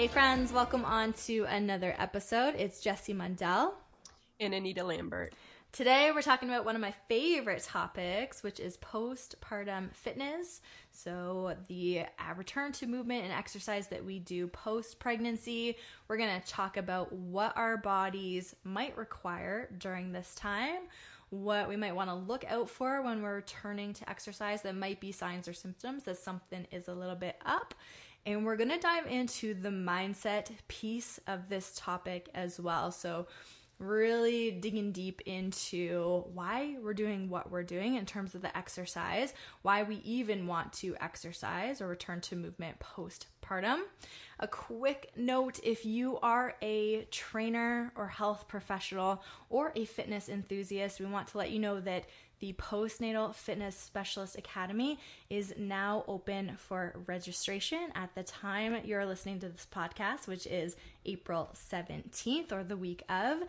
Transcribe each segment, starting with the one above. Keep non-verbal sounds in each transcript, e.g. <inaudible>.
Hey, friends, welcome on to another episode. It's Jessie Mundell and Anita Lambert. Today, we're talking about one of my favorite topics, which is postpartum fitness. So, the uh, return to movement and exercise that we do post pregnancy. We're going to talk about what our bodies might require during this time, what we might want to look out for when we're returning to exercise that might be signs or symptoms that something is a little bit up. And we're going to dive into the mindset piece of this topic as well. So, really digging deep into why we're doing what we're doing in terms of the exercise, why we even want to exercise or return to movement postpartum. A quick note if you are a trainer or health professional or a fitness enthusiast, we want to let you know that the Postnatal Fitness Specialist Academy is now open for registration at the time you're listening to this podcast, which is April 17th or the week of.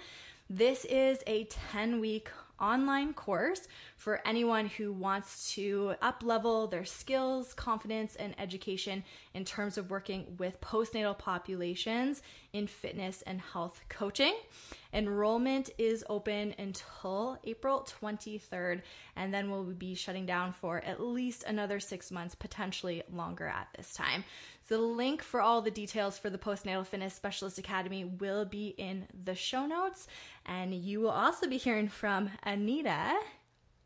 This is a 10 week online course for anyone who wants to up level their skills, confidence, and education in terms of working with postnatal populations in fitness and health coaching. Enrollment is open until April 23rd, and then we'll be shutting down for at least another six months, potentially longer at this time. The link for all the details for the Postnatal Fitness Specialist Academy will be in the show notes, and you will also be hearing from Anita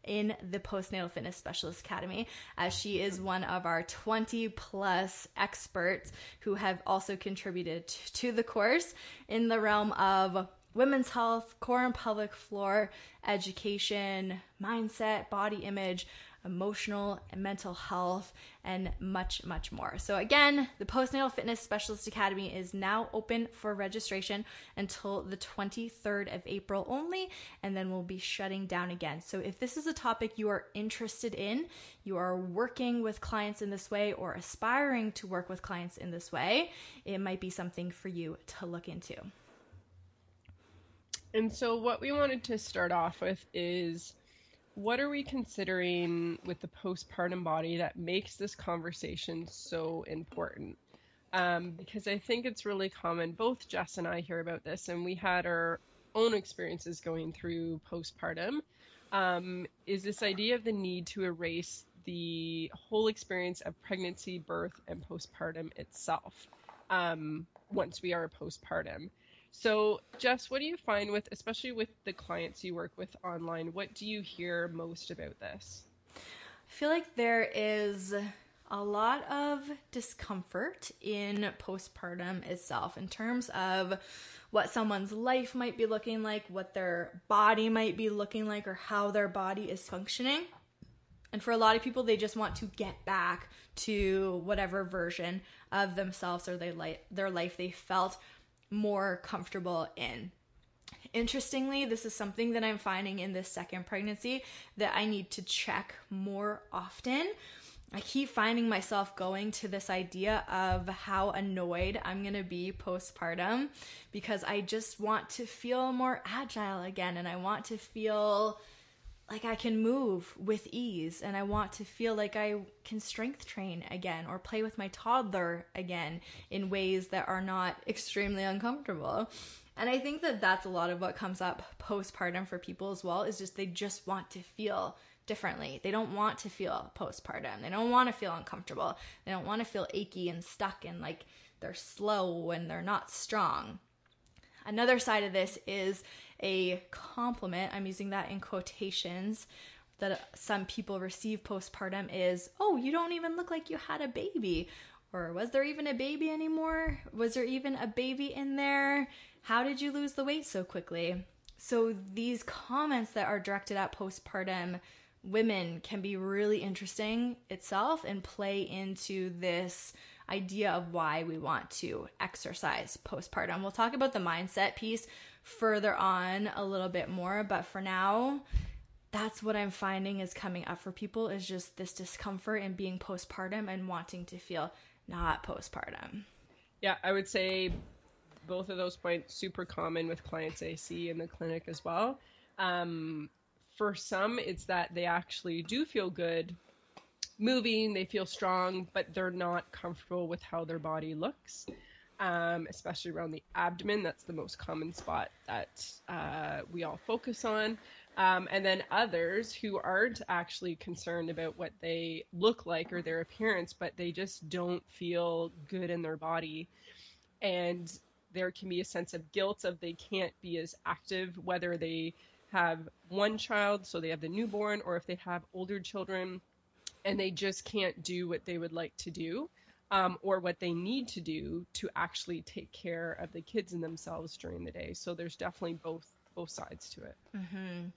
in the Postnatal Fitness Specialist Academy, as she is one of our 20 plus experts who have also contributed to the course in the realm of women's health, core and pelvic floor, education, mindset, body image, emotional and mental health, and much, much more. So, again, the Postnatal Fitness Specialist Academy is now open for registration until the 23rd of April only, and then we'll be shutting down again. So, if this is a topic you are interested in, you are working with clients in this way, or aspiring to work with clients in this way, it might be something for you to look into. And so, what we wanted to start off with is what are we considering with the postpartum body that makes this conversation so important? Um, because I think it's really common. Both Jess and I hear about this, and we had our own experiences going through postpartum. Um, is this idea of the need to erase the whole experience of pregnancy, birth, and postpartum itself um, once we are postpartum. So, Jess, what do you find with, especially with the clients you work with online, what do you hear most about this? I feel like there is a lot of discomfort in postpartum itself in terms of what someone's life might be looking like, what their body might be looking like, or how their body is functioning. And for a lot of people, they just want to get back to whatever version of themselves or their life, their life they felt more comfortable in. Interestingly, this is something that I'm finding in this second pregnancy that I need to check more often. I keep finding myself going to this idea of how annoyed I'm going to be postpartum because I just want to feel more agile again and I want to feel like I can move with ease and I want to feel like I can strength train again or play with my toddler again in ways that are not extremely uncomfortable. And I think that that's a lot of what comes up postpartum for people as well is just they just want to feel differently. They don't want to feel postpartum. They don't want to feel uncomfortable. They don't want to feel achy and stuck and like they're slow and they're not strong. Another side of this is a compliment, I'm using that in quotations, that some people receive postpartum is, oh, you don't even look like you had a baby. Or was there even a baby anymore? Was there even a baby in there? How did you lose the weight so quickly? So these comments that are directed at postpartum women can be really interesting itself and play into this idea of why we want to exercise postpartum. We'll talk about the mindset piece further on a little bit more, but for now, that's what I'm finding is coming up for people is just this discomfort in being postpartum and wanting to feel not postpartum. Yeah, I would say both of those points super common with clients I see in the clinic as well. Um, for some, it's that they actually do feel good moving, they feel strong, but they're not comfortable with how their body looks, um, especially around the abdomen. That's the most common spot that uh, we all focus on. Um, and then others who aren't actually concerned about what they look like or their appearance, but they just don't feel good in their body. And there can be a sense of guilt of they can't be as active, whether they have one child, so they have the newborn, or if they have older children and they just can't do what they would like to do. Um, or what they need to do to actually take care of the kids and themselves during the day. So there's definitely both both sides to it. Mm-hmm.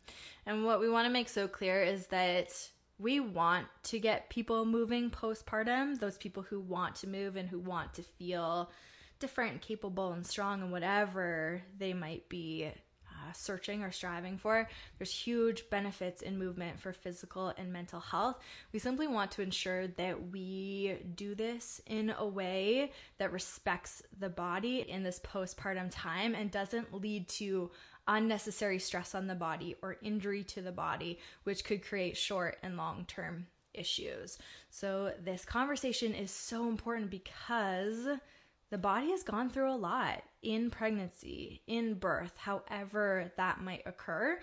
And what we want to make so clear is that we want to get people moving postpartum, those people who want to move and who want to feel different, capable, and strong, and whatever they might be uh, searching or striving for. There's huge benefits in movement for physical and mental health. We simply want to ensure that we do this in a way that respects the body in this postpartum time and doesn't lead to unnecessary stress on the body or injury to the body, which could create short and long term issues. So, this conversation is so important because the body has gone through a lot in pregnancy, in birth, however that might occur.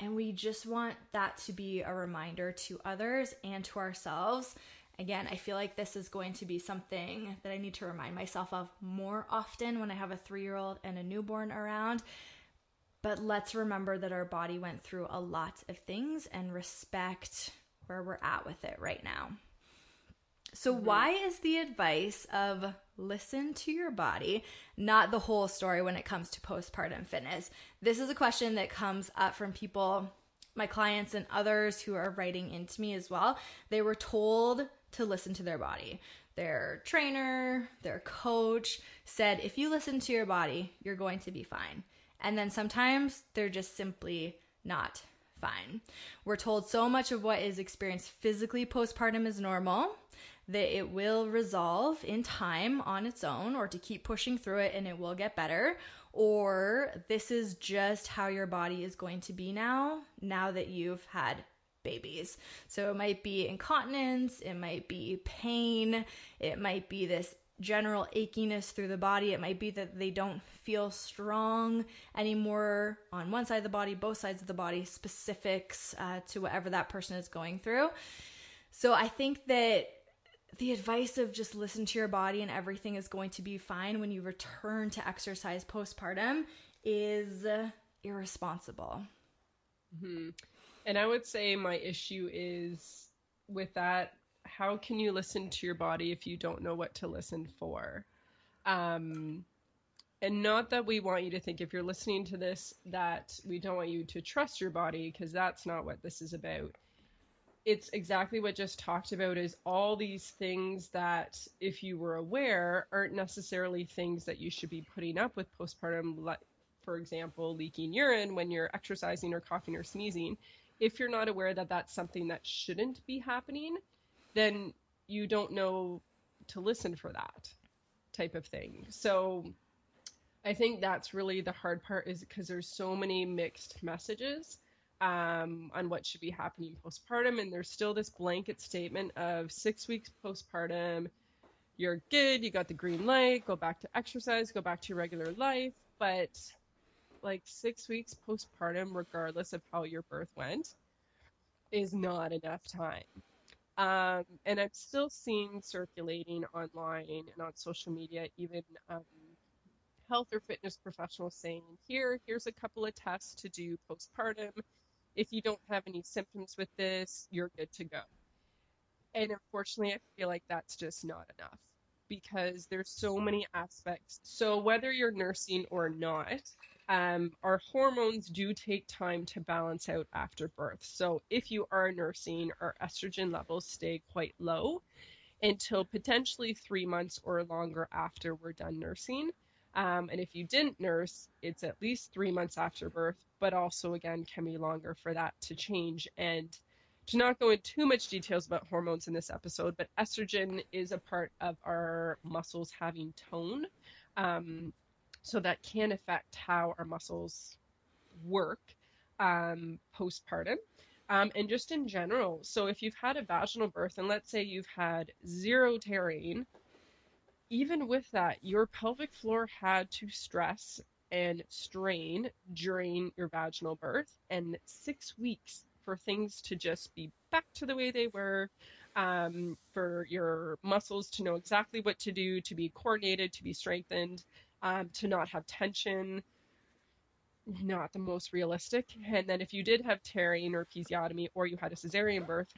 And we just want that to be a reminder to others and to ourselves. Again, I feel like this is going to be something that I need to remind myself of more often when I have a three year old and a newborn around. But let's remember that our body went through a lot of things and respect where we're at with it right now. So, mm-hmm. why is the advice of listen to your body not the whole story when it comes to postpartum fitness? This is a question that comes up from people, my clients, and others who are writing into me as well. They were told to listen to their body. Their trainer, their coach said, if you listen to your body, you're going to be fine. And then sometimes they're just simply not fine. We're told so much of what is experienced physically postpartum is normal that it will resolve in time on its own or to keep pushing through it and it will get better or this is just how your body is going to be now now that you've had babies. So it might be incontinence, it might be pain, it might be this general achiness through the body. It might be that they don't feel strong anymore on one side of the body, both sides of the body, specifics uh, to whatever that person is going through. So I think that the advice of just listen to your body and everything is going to be fine when you return to exercise postpartum is irresponsible. Mm-hmm. And I would say my issue is with that how can you listen to your body if you don't know what to listen for? Um, and not that we want you to think if you're listening to this that we don't want you to trust your body because that's not what this is about it's exactly what Jess talked about is all these things that if you were aware aren't necessarily things that you should be putting up with postpartum for example leaking urine when you're exercising or coughing or sneezing. If you're not aware that that's something that shouldn't be happening then you don't know to listen for that type of thing. So i think that's really the hard part is because there's so many mixed messages um, on what should be happening postpartum. And there's still this blanket statement of six weeks postpartum, you're good, you got the green light, go back to exercise, go back to your regular life. But like six weeks postpartum, regardless of how your birth went, is not enough time. Um, and I'm still seeing circulating online and on social media, even um, health or fitness professionals saying, here, here's a couple of tests to do postpartum. If you don't have any symptoms with this, you're good to go. And unfortunately, I feel like that's just not enough because there's so many aspects. So whether you're nursing or not, um, our hormones do take time to balance out after birth. So if you are nursing, our estrogen levels stay quite low until potentially three months or longer after we're done nursing. Um, and if you didn't nurse, it's at least three months after birth, but also again can be longer for that to change. And to not go into too much details about hormones in this episode, but estrogen is a part of our muscles having tone. Um, so that can affect how our muscles work um, postpartum. Um, and just in general, so if you've had a vaginal birth and let's say you've had zero tearing, even with that, your pelvic floor had to stress and strain during your vaginal birth, and six weeks for things to just be back to the way they were, um, for your muscles to know exactly what to do, to be coordinated, to be strengthened, um, to not have tension. Not the most realistic. And then if you did have tearing or episiotomy or you had a cesarean birth,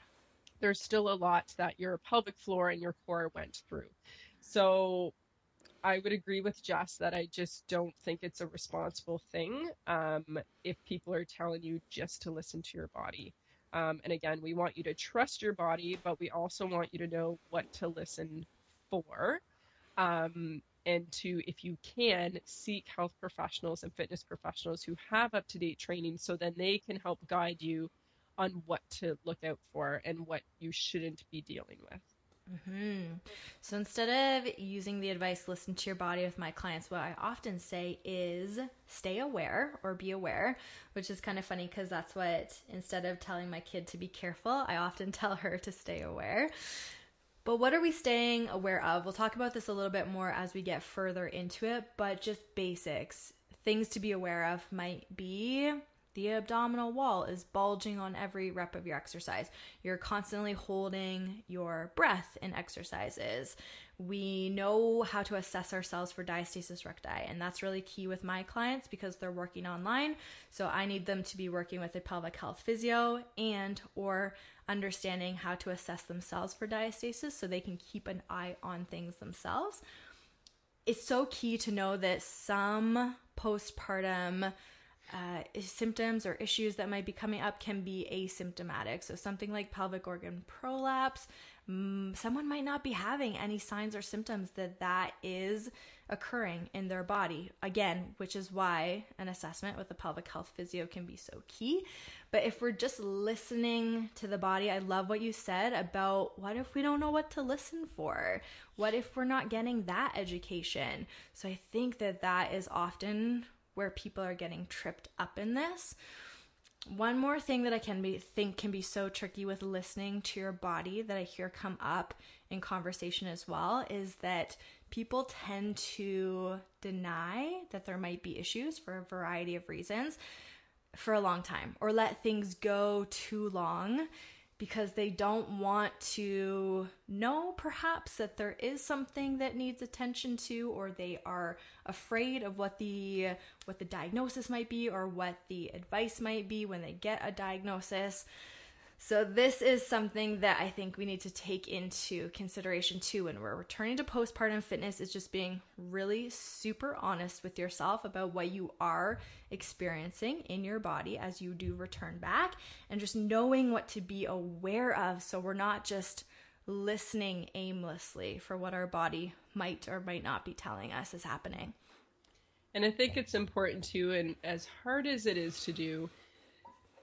there's still a lot that your pelvic floor and your core went through. So I would agree with Jess that I just don't think it's a responsible thing um, if people are telling you just to listen to your body. Um, and again, we want you to trust your body, but we also want you to know what to listen for. Um, and to, if you can, seek health professionals and fitness professionals who have up to date training so then they can help guide you on what to look out for and what you shouldn't be dealing with. Mm-hmm. So instead of using the advice, listen to your body with my clients, what I often say is stay aware or be aware, which is kind of funny because that's what, instead of telling my kid to be careful, I often <laughs> tell her to stay aware. But what are we staying aware of? We'll talk about this a little bit more as we get further into it, but just basics. Things to be aware of might be the abdominal wall is bulging on every rep of your exercise. You're constantly holding your breath in exercises. We know how to assess ourselves for diastasis recti, and that's really key with my clients because they're working online. So I need them to be working with a pelvic health physio and or understanding how to assess themselves for diastasis so they can keep an eye on things themselves. It's so key to know that some postpartum uh, symptoms or issues that might be coming up can be asymptomatic. So, something like pelvic organ prolapse, mm, someone might not be having any signs or symptoms that that is occurring in their body. Again, which is why an assessment with a pelvic health physio can be so key. But if we're just listening to the body, I love what you said about what if we don't know what to listen for? What if we're not getting that education? So I think that that is often where people are getting tripped up in this. One more thing that I can be think can be so tricky with listening to your body that I hear come up in conversation as well is that people tend to deny that there might be issues for a variety of reasons for a long time or let things go too long because they don't want to know perhaps that there is something that needs attention to or they are afraid of what the what the diagnosis might be or what the advice might be when they get a diagnosis so, this is something that I think we need to take into consideration too when we're returning to postpartum fitness, is just being really super honest with yourself about what you are experiencing in your body as you do return back and just knowing what to be aware of so we're not just listening aimlessly for what our body might or might not be telling us is happening. And I think it's important too, and as hard as it is to do,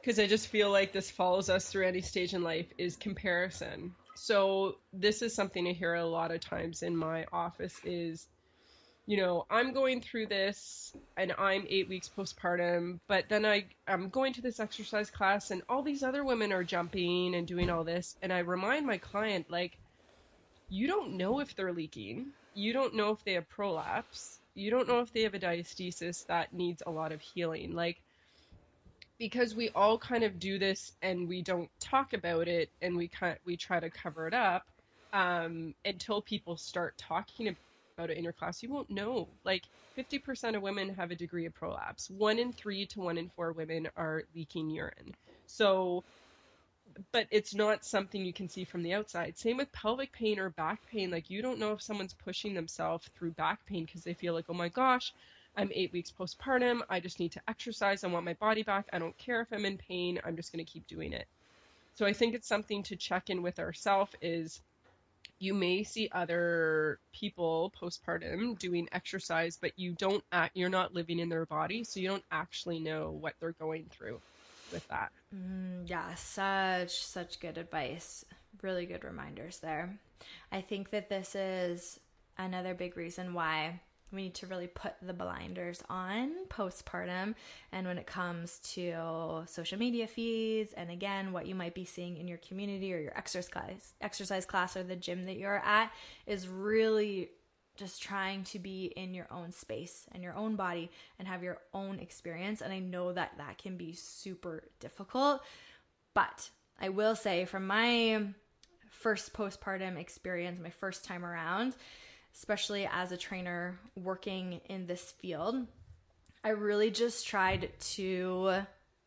because I just feel like this follows us through any stage in life is comparison. So this is something I hear a lot of times in my office is, you know, I'm going through this and I'm eight weeks postpartum, but then I I'm going to this exercise class and all these other women are jumping and doing all this, and I remind my client like, you don't know if they're leaking, you don't know if they have prolapse, you don't know if they have a diastasis that needs a lot of healing, like because we all kind of do this and we don't talk about it and we kind we try to cover it up um, until people start talking about it in your class, you won't know. Like 50% of women have a degree of prolapse. One in three to one in four women are leaking urine. So, but it's not something you can see from the outside. Same with pelvic pain or back pain. Like you don't know if someone's pushing themselves through back pain because they feel like, oh my gosh, I'm eight weeks postpartum. I just need to exercise. I want my body back. I don't care if I'm in pain. I'm just going to keep doing it. So I think it's something to check in with ourselves is you may see other people postpartum doing exercise, but you don't act, you're not living in their body, so you don't actually know what they're going through with that. Mm, yeah, such such good advice. Really good reminders there. I think that this is another big reason why we need to really put the blinders on postpartum. And when it comes to social media feeds and again what you might be seeing in your community or your exercise exercise class or the gym that you're at is really just trying to be in your own space and your own body and have your own experience. And I know that that can be super difficult but I will say from my first postpartum experience my first time around especially as a trainer working in this field, I really just tried to,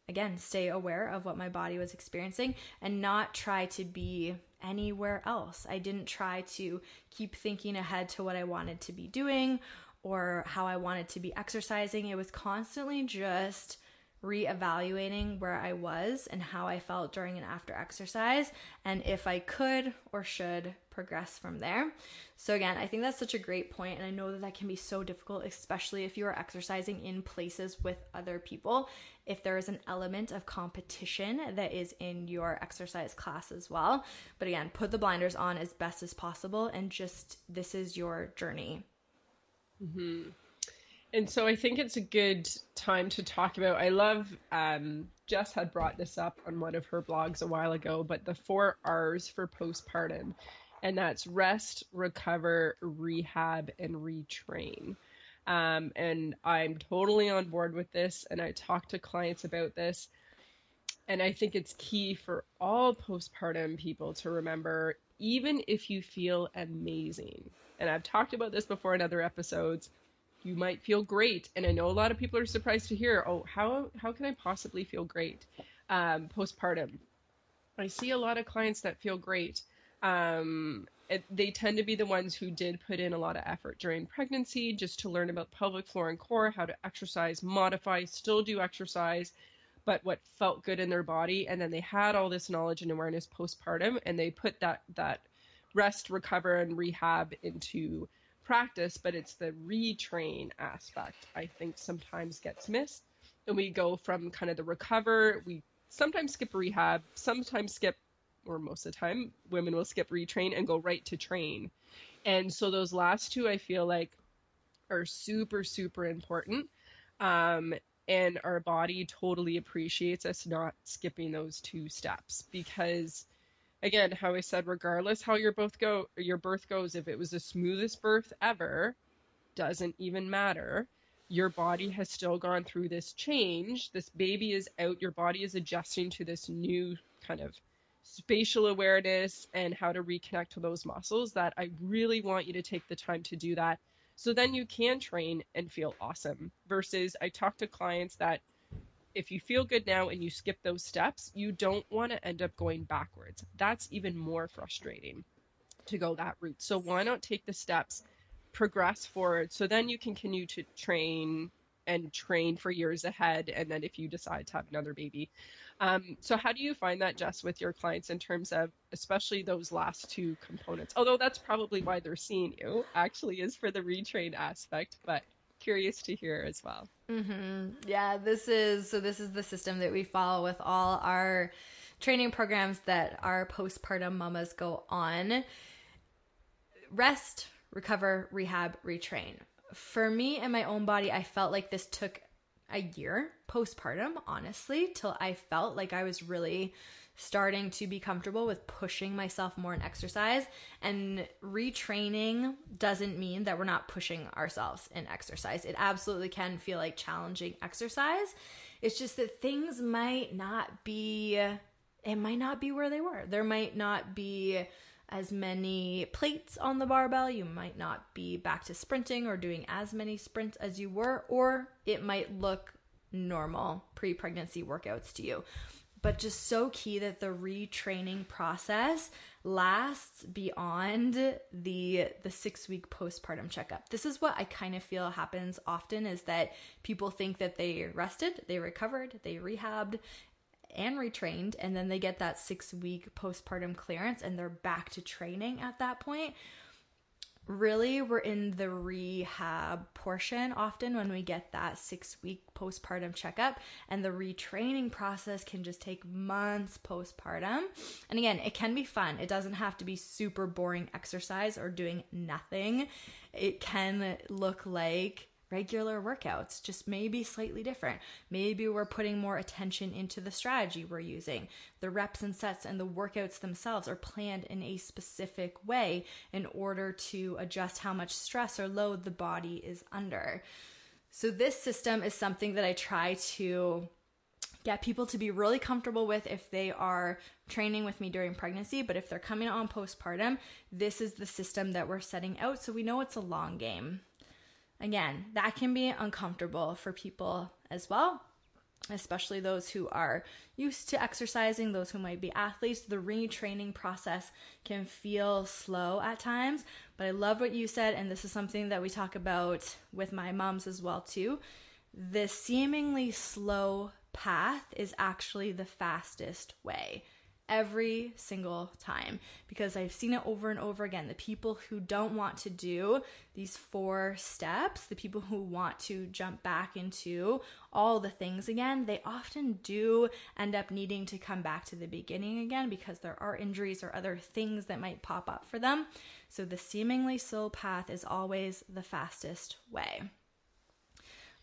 again, stay aware of what my body was experiencing and not try to be anywhere else. I didn't try to keep thinking ahead to what I wanted to be doing or how I wanted to be exercising. It was constantly just reevaluating where I was and how I felt during and after exercise, and if I could or should progress from there. So, again, I think that's such a great point, and I know that that can be so difficult, especially if you are exercising in places with other people. If there is an element of competition that is in your exercise class as well. But again, put the blinders on as best as possible, and just this is your journey. Mm-hmm. And so I think it's a good time to talk about. I love, um, Jess had brought this up on one of her blogs a while ago, but the four R's for postpartum, and that's rest, recover, rehab, and retrain. Um, and I'm totally on board with this, and I talk to clients about this. And I think it's key for all postpartum people to remember, even if you feel amazing. And I've talked about this before in other episodes you might feel great. And I know a lot of people are surprised to hear, oh, how how can I possibly feel great um, postpartum? I see a lot of clients that feel great. Um, it, they tend to be the ones who did put in a lot of effort during pregnancy just to learn about pelvic floor and core, how to exercise, modify, still do exercise, but what felt good in their body. And then they had all this knowledge and awareness postpartum, and they put that that rest, recover, and rehab into practice, but it's the retrain aspect I think sometimes gets missed. And we go from kind of the recover, we sometimes skip rehab, sometimes skip, or most of the time, women will skip retrain and go right to train. And so those last two I feel like are super, super important. Um, and our body totally appreciates us not skipping those two steps because again, how I said, regardless how your birth go your birth goes, if it was the smoothest birth ever, doesn't even matter. Your body has still gone through this change. This baby is out. Your body is adjusting to this new kind of spatial awareness and how to reconnect to those muscles that I really want you to take the time to do that. So then you can train and feel awesome. Versus I talk to clients that if you feel good now and you skip those steps, you don't want to end up going backwards. That's even more frustrating to go that route. So why not take the steps, progress forward so then you can continue to train and train for years ahead and then if you decide to have another baby. Um, so how do you find that Jess with your clients in terms of especially those last two components? Although that's probably why they're seeing you actually is for the retrain aspect, but curious to hear as well. Mm-hmm. Yeah, this is so. This is the system that we follow with all our training programs that our postpartum mamas go on. Rest, recover, rehab, retrain. For me and my own body, I felt like this took a year postpartum, honestly, till I felt like I was really starting to be comfortable with pushing myself more in exercise. And retraining doesn't mean that we're not pushing ourselves in exercise. It absolutely can feel like challenging exercise. It's just that things might not be, it might not be where they were. There might not be as many plates on the barbell. You might not be back to sprinting or doing as many sprints as you were, or it might look normal pre pregnancy workouts to you. But just so key that the retraining process lasts beyond the the 6 week postpartum checkup. This is what I kind of feel happens often is that people think that they rested, they recovered, they rehabbed and retrained and then they get that 6 week postpartum clearance and they're back to training at that point really we're in the rehab portion often when we get that six week postpartum checkup and the retraining process can just take months postpartum. And again it can be fun. It doesn't have to be super boring exercise or doing nothing. It can look like regular workouts, just maybe slightly different. Maybe we're putting more attention into the strategy we're using. The reps and sets and the workouts themselves are planned in a specific way in order to adjust how much stress or load the body is under. So, this system is something that I try to get people to be really comfortable with if they are training with me during pregnancy. But if they're coming on postpartum, this is the system that we're setting out. So we know it's a long game. Again, that can be uncomfortable for people as well, especially those who are used to exercising, those who might be athletes. The retraining process can feel slow at times, but I love what you said, and this is something that we talk about with my moms as well too. The seemingly slow path is actually the fastest way every single time because I've seen it over and over again. The people who don't want to do these four steps, the people who want to jump back into all the things again, they often do end up needing to come back to the beginning again because there are injuries or other things that might pop up for them. So the seemingly slow path is always the fastest way.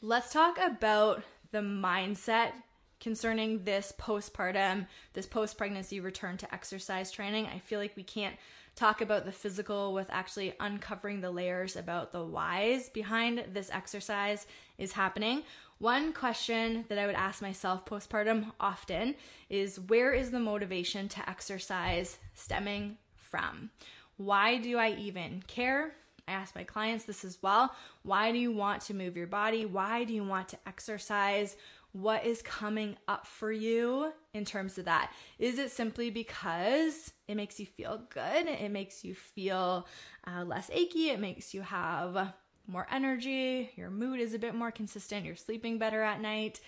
Let's talk about the mindset concerning this postpartum, this post pregnancy return to exercise training. I feel like we can't talk about the physical with actually uncovering the layers about the whys behind this exercise is happening. One question that I would ask myself postpartum often is where is the motivation to exercise stemming from? Why do I even care? I ask my clients this as well. Why do you want to move your body? Why do you want to exercise? What is coming up for you in terms of that. Is it simply because it makes you feel good? It makes you feel uh, less achy. It makes you have more energy. Your mood is a bit more consistent. You're sleeping better at night.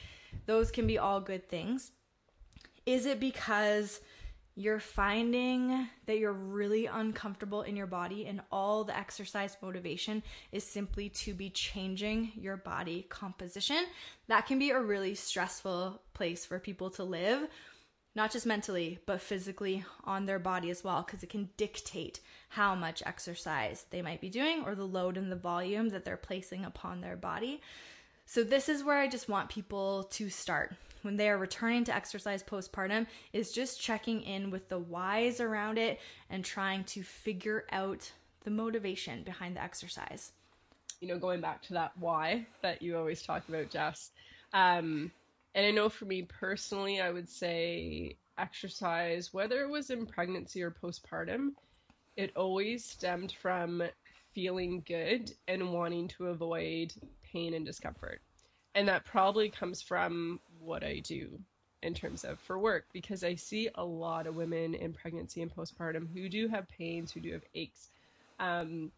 Those can be all good things. Is it because you're finding that you're really uncomfortable in your body, and all the exercise motivation is simply to be changing your body composition, that can be a really stressful place for people to live, not just mentally, but physically on their body as well, because it can dictate how much exercise they might be doing or the load and the volume that they're placing upon their body. So, this is where I just want people to start when they are returning to exercise postpartum is just checking in with the whys around it and trying to figure out the motivation behind the exercise. You know, going back to that why that you always talk about, Jess. Um, and I know for me personally, I would say exercise, whether it was in pregnancy or postpartum, it always stemmed from feeling good and wanting to avoid pain and discomfort. And that probably comes from what I do in terms of for work because I see a lot of women in pregnancy and postpartum who do have pains, who do have aches. Um,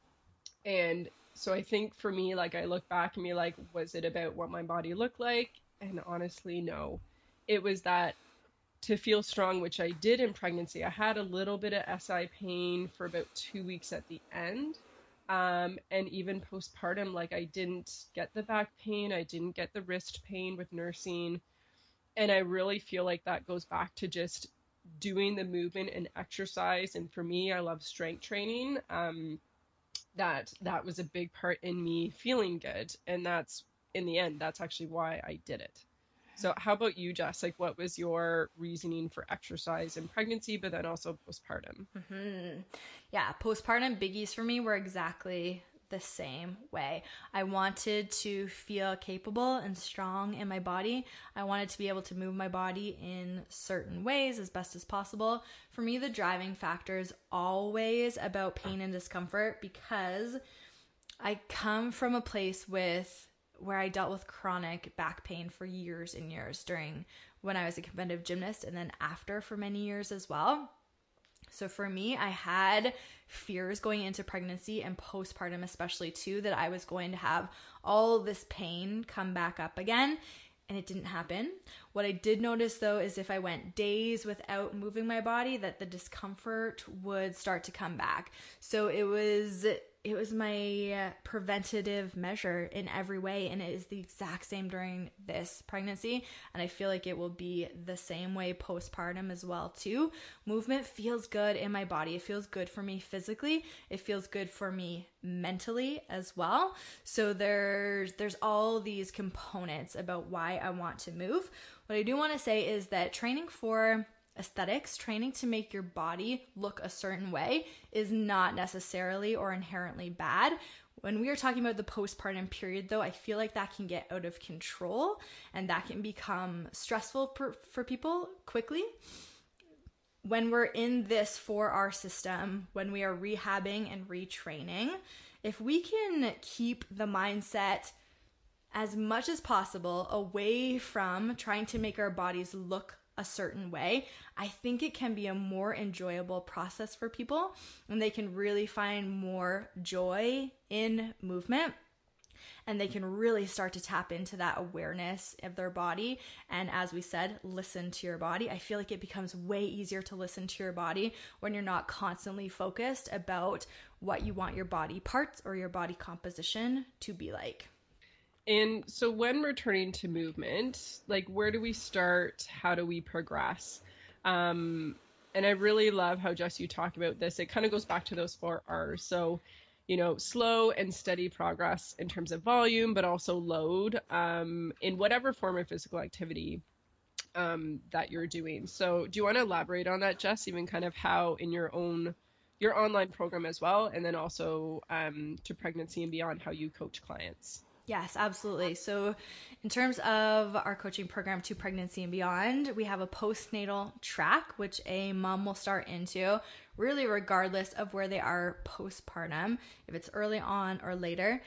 and so I think for me, like I look back and be like, was it about what my body looked like? And honestly, no. It was that to feel strong, which I did in pregnancy. I had a little bit of SI pain for about two weeks at the end. Um, and even postpartum, like I didn't get the back pain, I didn't get the wrist pain with nursing and I really feel like that goes back to just doing the movement and exercise. And for me, I love strength training. Um, that that was a big part in me feeling good, and that's in the end, that's actually why I did it. So, how about you, Jess? Like, what was your reasoning for exercise in pregnancy, but then also postpartum? Mm-hmm. Yeah, postpartum biggies for me were exactly the same way. I wanted to feel capable and strong in my body. I wanted to be able to move my body in certain ways as best as possible. For me, the driving factor is always about pain and discomfort because I come from a place with where I dealt with chronic back pain for years and years during when I was a competitive gymnast and then after for many years as well. So for me, I had fears going into pregnancy and postpartum, especially too, that I was going to have all this pain come back up again. And it didn't happen. What I did notice though is if I went days without moving my body, that the discomfort would start to come back. So it was it was my preventative measure in every way and it is the exact same during this pregnancy and i feel like it will be the same way postpartum as well too. Movement feels good in my body. It feels good for me physically. It feels good for me mentally as well. So there's there's all these components about why i want to move. What i do want to say is that training for aesthetics, training to make your body look a certain way is not necessarily or inherently bad. When we are talking about the postpartum period, though, I feel like that can get out of control and that can become stressful for, for people quickly. When we're in this four R system, when we are rehabbing and retraining, if we can keep the mindset as much as possible away from trying to make our bodies look a certain way, I think it can be a more enjoyable process for people and they can really find more joy in movement and they can really start to tap into that awareness of their body. And as we said, listen to your body. I feel like it becomes way easier to listen to your body when you're not constantly focused about what you want your body parts or your body composition to be like. And so when returning to movement, like where do we start? How do we progress? Um, and I really love how Jess you talk about this. It kind of goes back to those four R's. So, you know, slow and steady progress in terms of volume, but also load um, in whatever form of physical activity um, that you're doing. So, do you want to elaborate on that, Jess? Even kind of how in your own your online program as well, and then also um, to pregnancy and beyond, how you coach clients. Yes, absolutely. So, in terms of our coaching program to pregnancy and beyond, we have a postnatal track, which a mom will start into really regardless of where they are postpartum, if it's early on or later.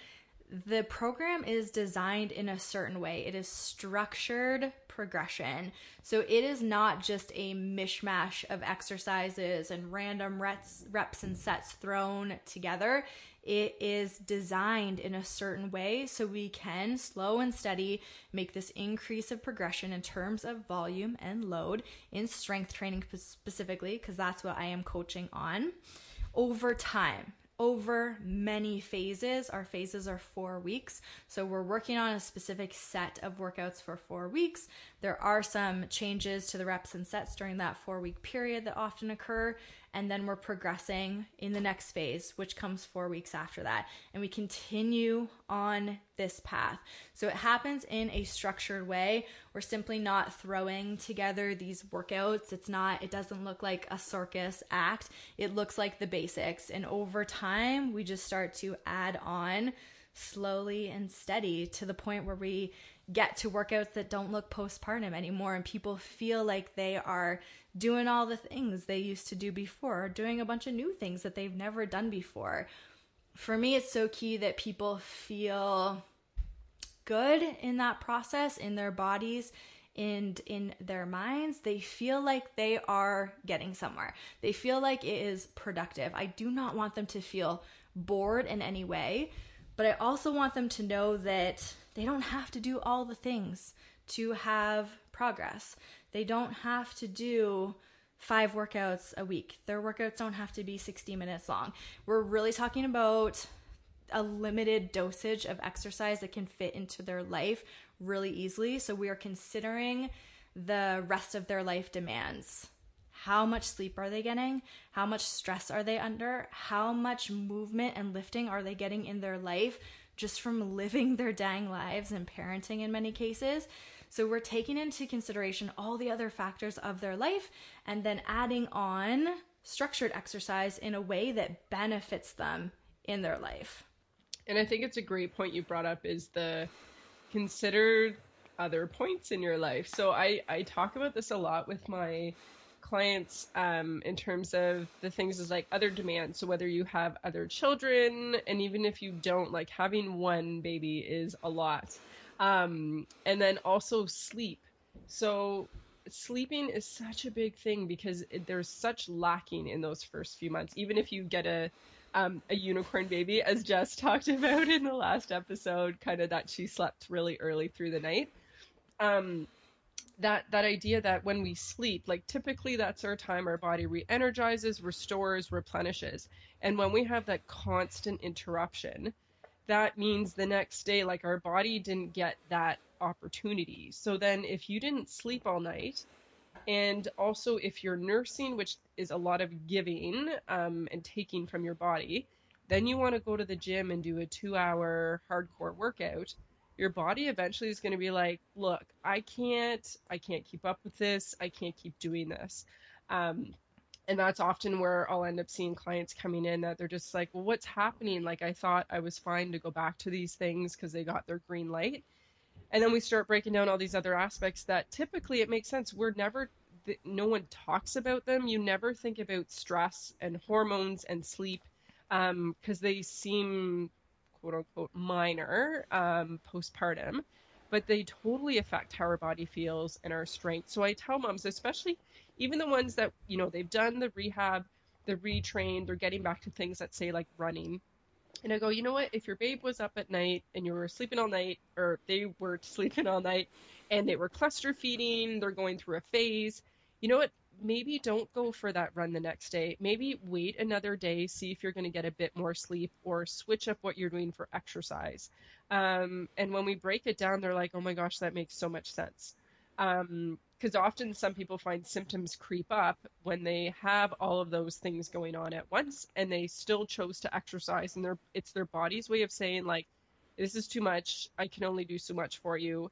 The program is designed in a certain way. It is structured progression. So it is not just a mishmash of exercises and random reps, reps and sets thrown together it is designed in a certain way so we can slow and steady make this increase of progression in terms of volume and load in strength training specifically because that's what I am coaching on over time over many phases. Our phases are four weeks. So we're working on a specific set of workouts for four weeks. There are some changes to the reps and sets during that four week period that often occur and then we're progressing in the next phase, which comes four weeks after that. And we continue on this path. So it happens in a structured way. We're simply not throwing together these workouts. It's not, it doesn't look like a circus act. It looks like the basics. And over time, we just start to add on slowly and steady to the point where we get to workouts that don't look postpartum anymore and people feel like they are doing all the things they used to do before or doing a bunch of new things that they've never done before. For me, it's so key that people feel good in that process, in their bodies, and in their minds. They feel like they are getting somewhere. They feel like it is productive. I do not want them to feel bored in any way, but I also want them to know that they don't have to do all the things to have progress. They don't have to do five workouts a week. Their workouts don't have to be 60 minutes long. We're really talking about a limited dosage of exercise that can fit into their life really easily. So we are considering the rest of their life demands. How much sleep are they getting? How much stress are they under? How much movement and lifting are they getting in their life just from <laughs> living their dang lives and parenting in many cases. So we're taking into consideration all the other factors of their life and then adding on structured exercise in a way that benefits them in their life. And I think it's a great point you brought up is the consider other points in your life. So I, I talk about this a lot with my clients um, in terms of the things is like other demands. So whether you have other children, and even if you don't, like having one baby is a lot. Um, and then also sleep. So sleeping is such a big thing because there's such lacking in those first few months. Even if you get a um, a unicorn baby, as Jess <laughs> talked about in the last episode, kind of that she slept really early through the night. Um, that that idea that when we sleep, like typically that's our time our body re-energizes, restores, replenishes, and when we have that constant interruption, that means the next day, like our body didn't get that opportunity. So then, if you didn't sleep all night, and also if you're nursing, which is a lot of giving um, and taking from your body, then you want to go to the gym and do a two hour hardcore workout. Your body eventually is going to be like, look, I can't, I can't keep up with this. I can't keep doing this. Um, and that's often where I'll end up seeing clients coming in that they're just like, well, what's happening? Like, I thought I was fine to go back to these things because they got their green light. And then we start breaking down all these other aspects that typically it makes sense. We're never, no one talks about them. You never think about stress and hormones and sleep because um, they seem quote unquote minor um, postpartum, but they totally affect how our body feels and our strength. So I tell moms, especially even the ones that you know they've done the rehab they're retrained they're getting back to things that say like running. And i go you know what? If your babe was up at night and you were sleeping all night or they were <laughs> sleeping all night and they were cluster feeding they're going through a phase you know what maybe don't go for that run the next day. Maybe wait another day see if you're going to get a bit more sleep or switch up what you're doing for exercise. Um, and when we break it down they're like oh my gosh that makes so much sense. Um, because often some people find symptoms creep up when they have all of those things going on at once and they still chose to exercise and it's their body's way of saying like this is too much. I can only do so much for you.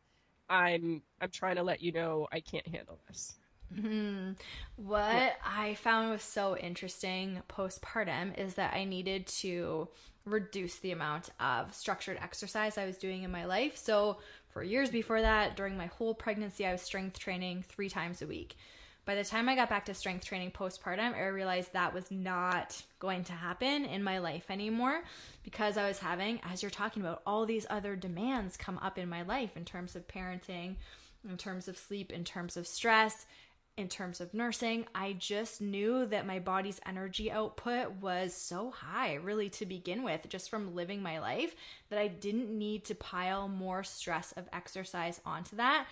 I'm i'm trying to let you know i can't handle this mm-hmm. what yeah. i found was so interesting postpartum is that i needed to reduce the amount of structured exercise i was doing in my life so for years before that, during my whole pregnancy, I was strength training three times a week. By the time I got back to strength training postpartum, I realized that was not going to happen in my life anymore because I was having, as you're talking about, all these other demands come up in my life in terms of parenting, in terms of sleep, in terms of stress, in terms of nursing, I just knew that my body's energy output was so high, really, to begin with, just from living my life, that I didn't need to pile more stress of exercise onto that.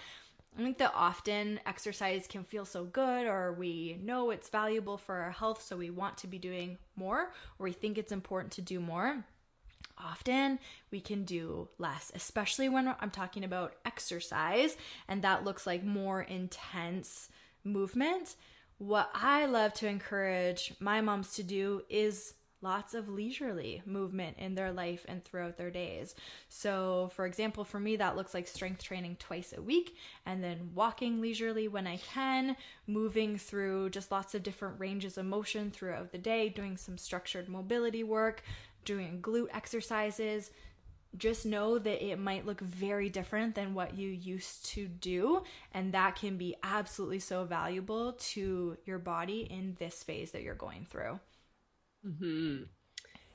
I think that often exercise can feel so good, or we know it's valuable for our health, so we want to be doing more, or we think it's important to do more often we can do less, especially when I'm talking about exercise, and that looks like more intense movement, what I love to encourage my moms to do is lots of leisurely movement in their life and throughout their days. So, for example, for me, that looks like strength training twice a week and then walking leisurely when I can, moving through just lots of different ranges of motion throughout the day, doing some structured mobility work, doing glute exercises, just know that it might look very different than what you used to do. And that can be absolutely so valuable to your body in this phase that you're going through. hmm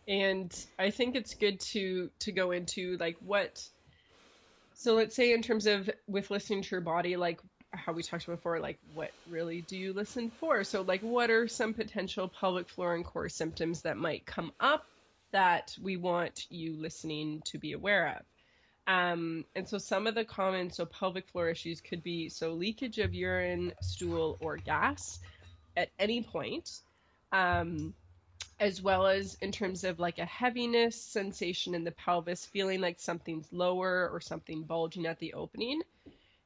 And I think it's good to to go into like what so let's say in terms of with listening to your body, like how we talked before, like what really do you listen for? So like what are some potential pelvic floor and core symptoms that might come up that we want you listening to be aware of. Um, and so some of the common so pelvic floor issues could be so leakage of urine, stool, or gas at any point, um, as well as in terms of like a heaviness sensation in the pelvis, feeling like something's lower or something bulging at the opening.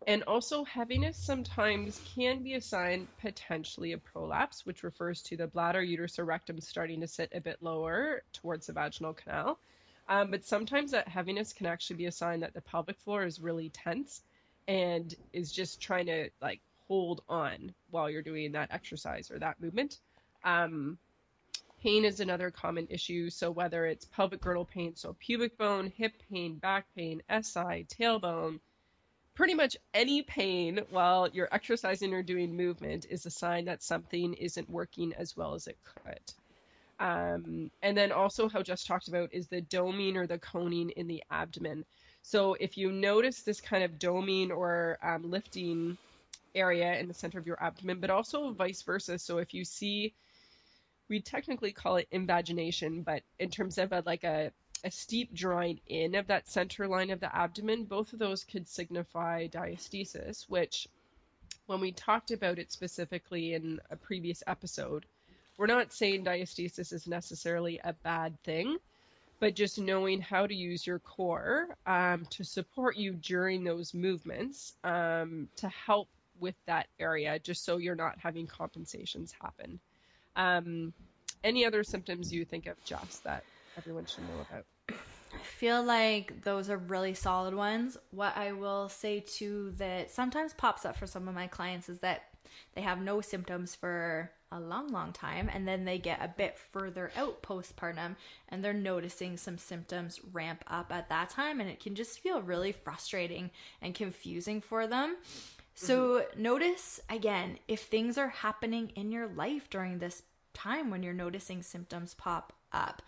And also, heaviness sometimes can be a sign potentially of prolapse, which refers to the bladder, uterus, or rectum starting to sit a bit lower towards the vaginal canal. Um, but sometimes that heaviness can actually be a sign that the pelvic floor is really tense and is just trying to like hold on while you're doing that exercise or that movement. Um, Pain is another common issue. So whether it's pelvic girdle pain, so pubic bone, hip pain, back pain, SI, tailbone, pretty much any pain while you're exercising or doing movement is a sign that something isn't working as well as it could. Um, and then also how Jess talked about is the doming or the coning in the abdomen. So if you notice this kind of doming or um, lifting area in the center of your abdomen, but also vice versa. So if you see, we technically call it invagination, but in terms of a, like a, a steep drawing in of that center line of the abdomen, both of those could signify diastasis, which when we talked about it specifically in a previous episode, we're not saying diastasis is necessarily a bad thing, but just knowing how to use your core um, to support you during those movements um, to help with that area, just so you're not having compensations happen. Um, any other symptoms you think of, Jess, that everyone should know about? I feel like those are really solid ones. What I will say too that sometimes pops up for some of my clients is that they have no symptoms for a long, long time, and then they get a bit further out postpartum and they're noticing some symptoms ramp up at that time, and it can just feel really frustrating and confusing for them. So, mm-hmm. notice again if things are happening in your life during this time when you're noticing symptoms pop up.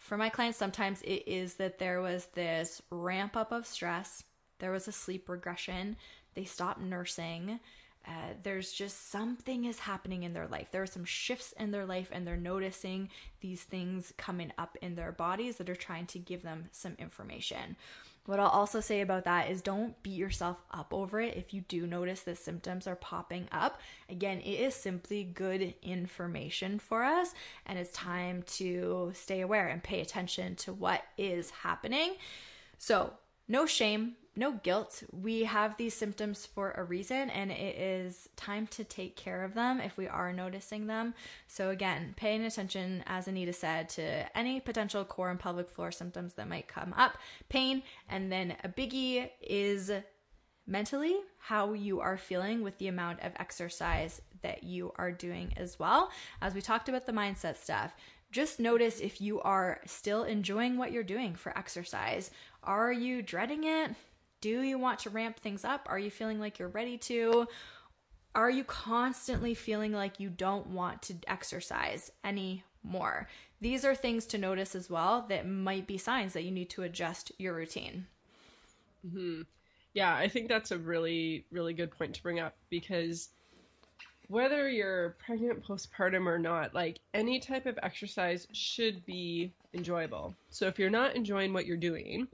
For my clients, sometimes it is that there was this ramp up of stress, there was a sleep regression, they stopped nursing uh, there's just something is happening in their life. There are some shifts in their life, and they're noticing these things coming up in their bodies that are trying to give them some information. What I'll also say about that is don't beat yourself up over it if you do notice that symptoms are popping up. Again, it is simply good information for us, and it's time to stay aware and pay attention to what is happening. So, no shame, no guilt. We have these symptoms for a reason, and it is time to take care of them if we are noticing them. So, again, paying attention, as Anita said, to any potential core and pelvic floor symptoms that might come up, pain, and then a biggie is mentally how you are feeling with the amount of exercise that you are doing as well. As we talked about the mindset stuff, just notice if you are still enjoying what you're doing for exercise. Are you dreading it? Do you want to ramp things up? Are you feeling like you're ready to? Are you constantly feeling like you don't want to exercise anymore? These are things to notice as well that might be signs that you need to adjust your routine. hmm Yeah, I think that's a really, really good point to bring up because whether you're pregnant, postpartum, or not, like any type of exercise should be enjoyable. So if you're not enjoying what you're doing,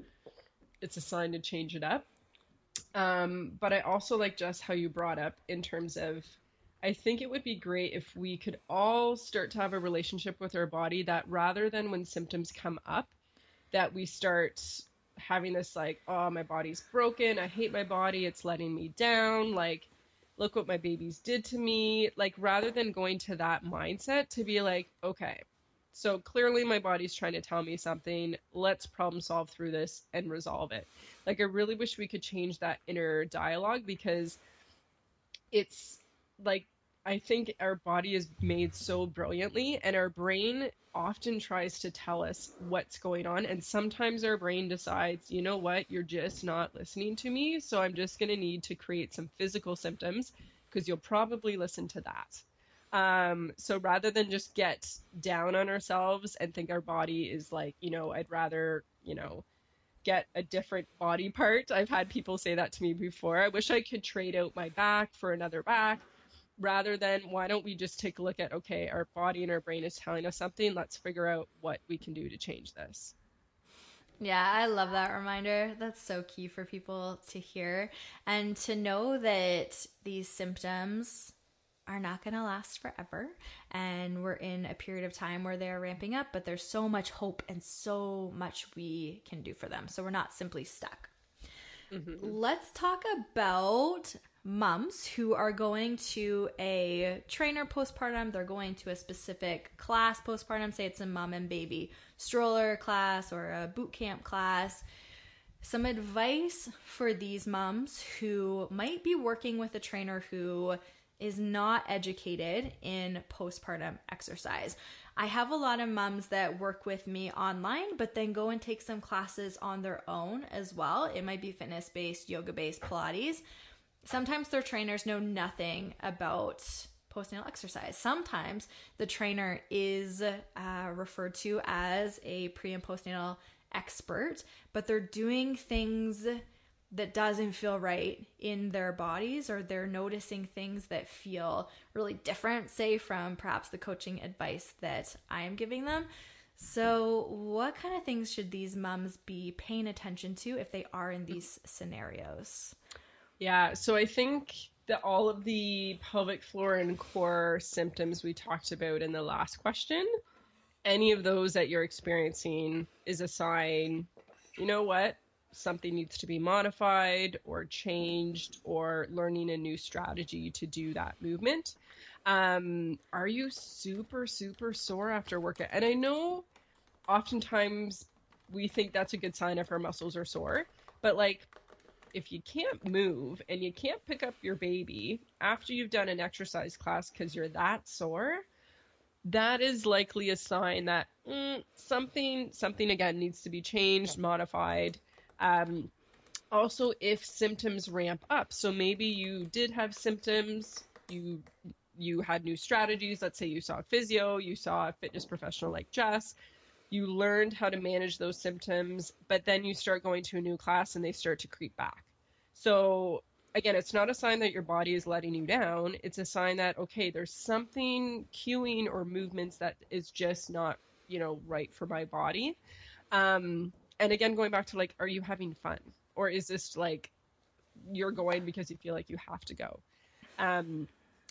it's a sign to change it up. Um, but I also like just how you brought up in terms of I think it would be great if we could all start to have a relationship with our body that rather than when symptoms come up, that we start having this like, oh, my body's broken. I hate my body. It's letting me down. Like, look what my babies did to me. Like, rather than going to that mindset, to be like, okay, so clearly my body's trying to tell me something. Let's problem solve through this and resolve it. Like I really wish we could change that inner dialogue because it's like I think our body is made so brilliantly and our brain often tries to tell us what's going on and sometimes our brain decides, you know what, you're just not listening to me, so I'm just going to need to create some physical symptoms because you'll probably listen to that. Um, so rather than just get down on ourselves and think our body is like, you know, I'd rather, you know, get a different body part. I've had people say that to me before. I wish I could trade out my back for another back rather than why don't we just take a look at okay, our body and our brain is telling us something, let's figure out what we can do to change this. Yeah, I love that reminder. That's so key for people to hear and to know that these symptoms are not going to last forever. And we're in a period of time where they're ramping up, but there's so much hope and so much we can do for them. So we're not simply stuck. Mm-hmm. Let's talk about moms who are going to a trainer postpartum. They're going to a specific class postpartum. Say it's a mom and baby stroller class or a boot camp class. Some advice for these moms who might be working with a trainer who is not educated in postpartum exercise. I have a lot of moms that work with me online, but then go and take some classes on their own as well. It might be fitness based, yoga based, Pilates. Sometimes their trainers know nothing about postnatal exercise. Sometimes the trainer is uh, referred to as a pre and postnatal expert, but they're doing things that doesn't feel right in their bodies or they're noticing things that feel really different, say from perhaps the coaching advice that I am giving them. So, what kind of things should these moms be paying attention to if they are in these scenarios? Yeah, so I think that all of the pelvic floor and core symptoms we talked about in the last question, any of those that you're experiencing is a sign, you know what? Something needs to be modified or changed or learning a new strategy to do that movement. Um, are you super, super sore after workout? And I know oftentimes we think that's a good sign if our muscles are sore, but like if you can't move and you can't pick up your baby after you've done an exercise class because you're that sore, that is likely a sign that mm, something something again needs to be changed, modified, um, also, if symptoms ramp up, so maybe you did have symptoms, you you had new strategies. Let's say you saw a physio, you saw a fitness professional like Jess, you learned how to manage those symptoms, but then you start going to a new class and they start to creep back. So again, it's not a sign that your body is letting you down. It's a sign that okay, there's something cueing or movements that is just not you know right for my body. Um, and again going back to like are you having fun? Or is this like you're going because you feel like you have to go? Um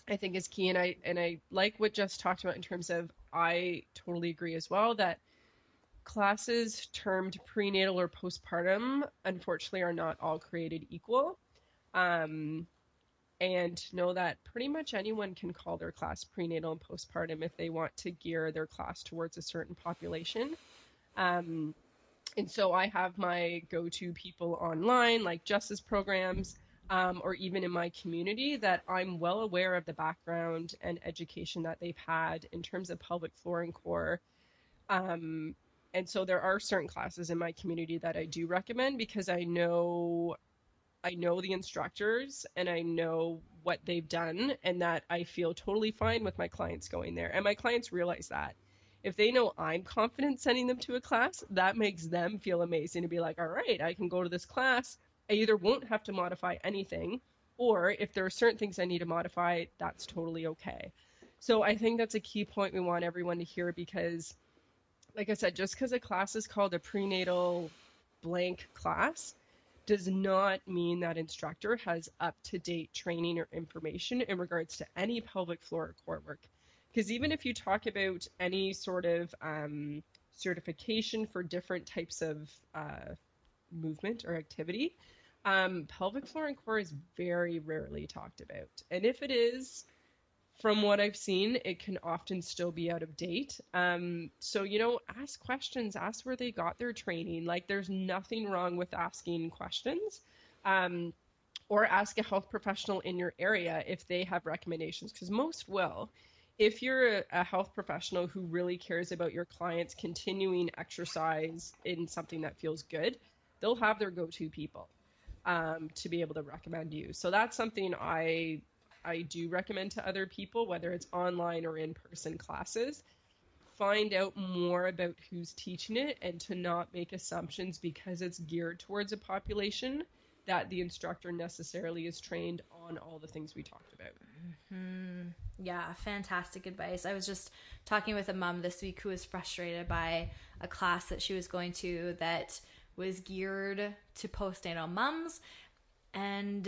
i think is key and i and i like what Jess talked about in terms of i totally agree as well that classes termed prenatal or postpartum unfortunately are not all created equal. Um and know that pretty much anyone can call their class prenatal and postpartum if they want to gear their class towards a certain population. Um, and so I have my go to people online, like Jess's programs, um, or even in my community, that I'm well aware of the background and education that they've had in terms of pelvic floor and core. Um, and so there are certain classes in my community that I do recommend because I know I know the instructors and I know what they've done and that I feel totally fine with my clients going there. And my clients realize that if they know I'm confident sending them to a class, that makes them feel amazing to be like, all right, I can go to this class. I either won't have to modify anything, or if there are certain things I need to modify, that's totally okay. So I think that's a key point we want everyone to hear because, like I said, just because a class is called a prenatal blank class does not mean that instructor has up to date training or information in regards to any pelvic floor or core work. Because even if you talk about any sort of um, certification for different types of uh, movement or activity, um, pelvic floor and core is very rarely talked about. And if it is, from what I've seen, it can often still be out of date. Um, so, you know, ask questions, ask where they got their training. Like, there's nothing wrong with asking questions. Um, or ask a health professional in your area if they have recommendations, because most will if you're a, health professional who really cares about your clients continuing exercise in something that feels good, they'll have their go-to people um, to be able to recommend you. So that's something I I do recommend to other people, whether it's online or in-person classes. Find out more about who's teaching it and to not make assumptions because it's geared towards a population that the instructor necessarily is trained on all the things we talked about. Mm-hmm. Yeah, fantastic advice. I was just talking with a mom this week who was frustrated by a class that she was going to that was geared to postnatal moms. And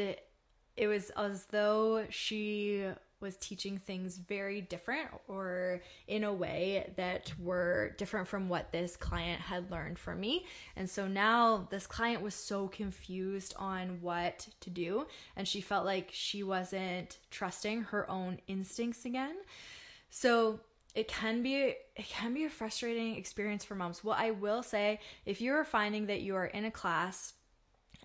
it was as though she was teaching things very different or in a way that were different from what this client had learned from me. And so now this client was so confused on what to do and she felt like she wasn't trusting her own instincts again. So it can be it can be a frustrating experience for moms. What I will say, if you're finding that you are in a class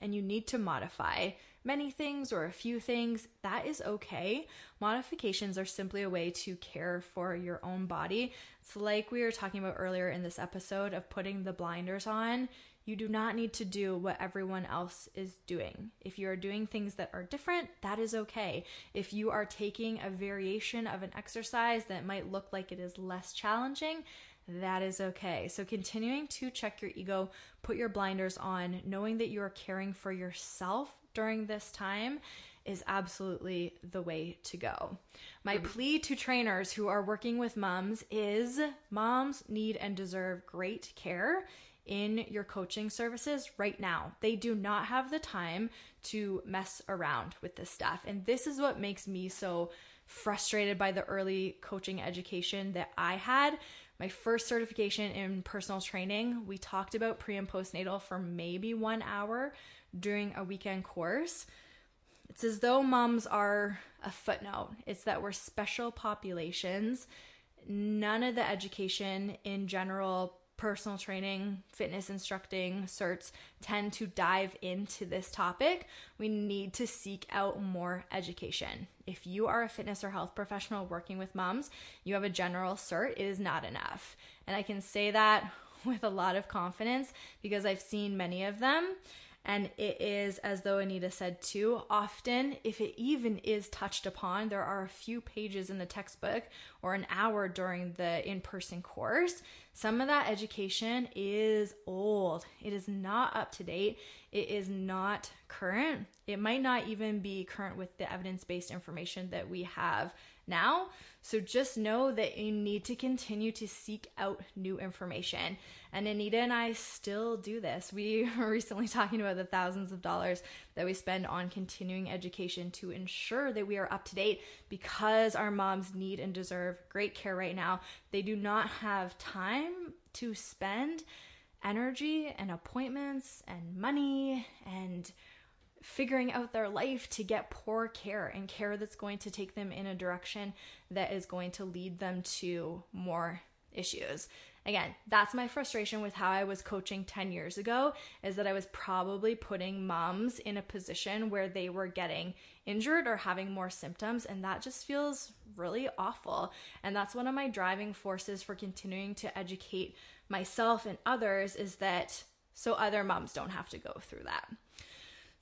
and you need to modify, many things or a few things, that is okay. Modifications are simply a way to care for your own body. It's like we were talking about earlier in this episode of putting the blinders on. You do not need to do what everyone else is doing. If you are doing things that are different, that is okay. If you are taking a variation of an exercise that might look like it is less challenging, that is okay. So, continuing to check your ego, put your blinders on, knowing that you are caring for yourself during this time is absolutely the way to go. My mm-hmm. plea to trainers who are working with moms is moms need and deserve great care in your coaching services right now. They do not have the time to mess around with this stuff. And this is what makes me so frustrated by the early coaching education that I had. My first certification in personal training, we talked about pre and postnatal for maybe one hour during a weekend course. It's as though moms are a footnote. It's that we're special populations. None of the education in general personal training, fitness instructing, certs tend to dive into this topic, we need to seek out more education. If you are a fitness or health professional working with moms, you have a general cert, it is not enough. And I can say that <laughs> with a lot of confidence because I've seen many of them and it is, as though Anita said too, often, if it even is touched upon, there are a few pages in the textbook or an hour during the in person course. Some of that education is old, it is not up to date, it is not current. It might not even be current with the evidence based information that we have now. So just know that you need to continue to seek out new information. And Anita and I still do this. We <laughs> were recently talking about the thousands of dollars that we spend on continuing education to ensure that we are up to date because our moms need and deserve great care right now. They do not have time to spend energy and appointments and money and figuring out their life to get poor care and care that's going to take them in a direction that is going to lead them to more issues. Again, that's my frustration with how I was coaching 10 years ago is that I was probably putting moms in a position where they were getting injured or having more symptoms and that just feels really awful. And that's one of my driving forces for continuing to educate myself and others is that so other moms don't have to go through that.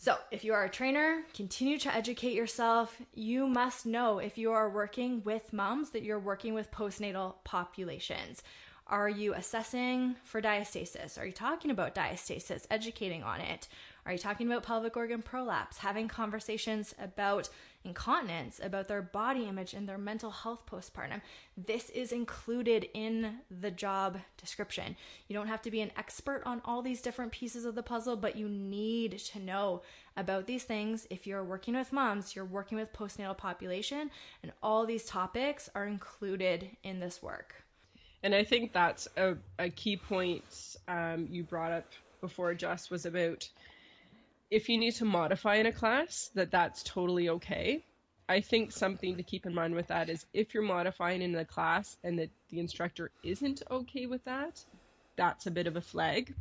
So, if you are a trainer, continue to educate yourself. You must know if you are working with moms that you're working with postnatal populations. Are you assessing for diastasis? Are you talking about diastasis, educating on it? Are you talking about pelvic organ prolapse, having conversations about incontinence, about their body image and their mental health postpartum? This is included in the job description. You don't have to be an expert on all these different pieces of the puzzle, but you need to know about these things. If you're working with moms, you're working with postnatal population, and all these topics are included in this work. And I think that's a, a key point um, you brought up before, Jess, was about if you need to modify in a class, that that's totally okay. I think something to keep in mind with that is if you're modifying in the class and that the instructor isn't okay with that, that's a bit of a flag.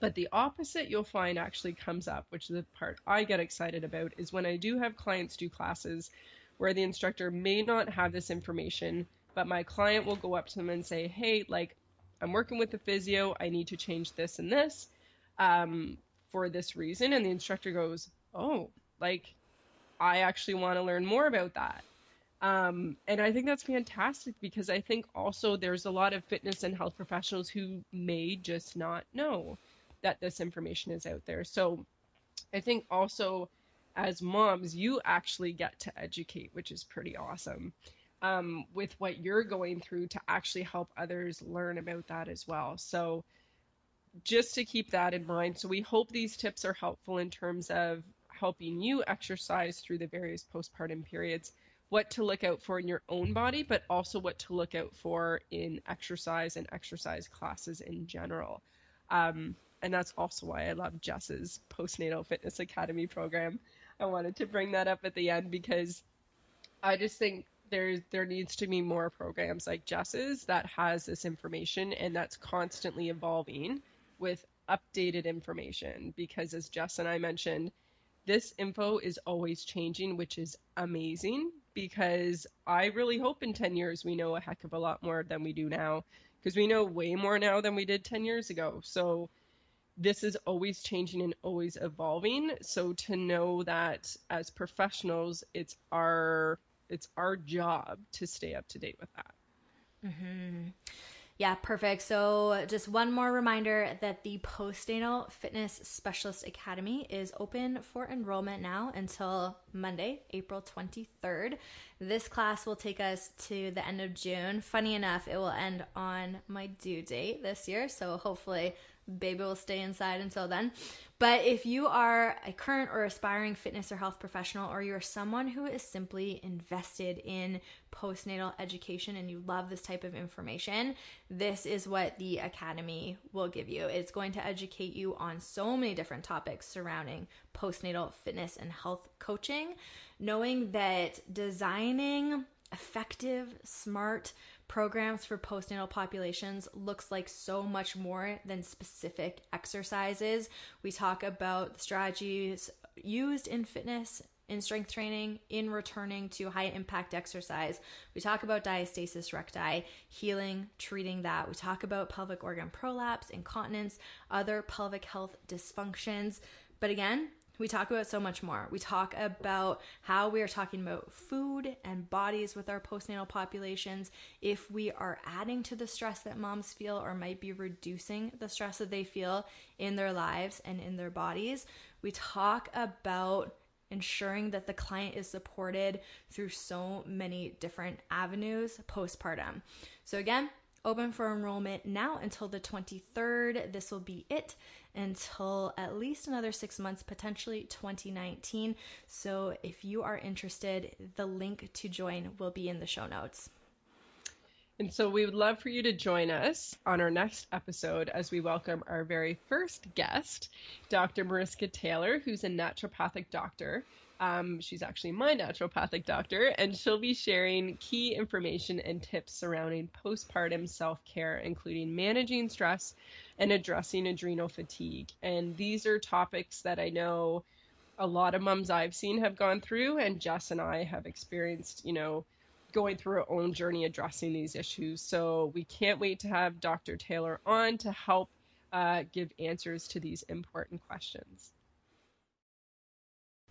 But the opposite you'll find actually comes up, which is the part I get excited about, is when I do have clients do classes where the instructor may not have this information, but my client will go up to them and say, hey, like, I'm working with the physio, I need to change this and this. Um, for this reason. And the instructor goes, Oh, like, I actually want to learn more about that. Um, and I think that's fantastic because I think also there's a lot of fitness and health professionals who may just not know that this information is out there. So I think also as moms, you actually get to educate, which is pretty awesome. Um, with what you're going through to actually help others learn about that as well. So just to keep that in mind. So we hope these tips are helpful in terms of helping you exercise through the various postpartum periods, what to look out for in your own body, but also what to look out for in exercise and exercise classes in general. Um, and that's also why I love Jess's postnatal fitness academy program. I wanted to bring that up at the end because I just think there there needs to be more programs like Jess's that has this information and that's constantly evolving with updated information because as Jess and I mentioned, this info is always changing, which is amazing because I really hope in 10 years we know a heck of a lot more than we do now because we know way more now than we did 10 years ago. So this is always changing and always evolving. So to know that as professionals, it's our it's our job to stay up to date with that. Mm-hmm. Yeah, perfect. So, just one more reminder that the Postnatal Fitness Specialist Academy is open for enrollment now until Monday, April 23rd. This class will take us to the end of June. Funny enough, it will end on my due date this year. So, hopefully, baby will stay inside until then. But if you are a current or aspiring fitness or health professional, or you're someone who is simply invested in postnatal education and you love this type of information, this is what the Academy will give you. It's going to educate you on so many different topics surrounding postnatal fitness and health coaching, knowing that designing effective, smart, programs for postnatal populations looks like so much more than specific exercises. We talk about the strategies used in fitness in strength training, in returning to high impact exercise. We talk about diastasis recti, healing, treating that. We talk about pelvic organ prolapse, incontinence, other pelvic health dysfunctions. But again, we talk about so much more. We talk about how we are talking about food and bodies with our postnatal populations, if we are adding to the stress that moms feel or might be reducing the stress that they feel in their lives and in their bodies. We talk about ensuring that the client is supported through so many different avenues postpartum. So, again, open for enrollment now until the 23rd. This will be it until at least another six months, potentially 2019. So if you are interested, the link to join will be in the show notes. And so we would love for you to join us on our next episode as we welcome our very first guest, Dr. Mariska Taylor, who's a naturopathic doctor um, she's actually my naturopathic doctor, and she'll be sharing key information and tips surrounding postpartum self care, including managing stress and addressing adrenal fatigue. And these are topics that I know a lot of moms I've seen have gone through, and Jess and I have experienced, you know, going through our own journey addressing these issues. So we can't wait to have Dr. Taylor on to help uh, give answers to these important questions.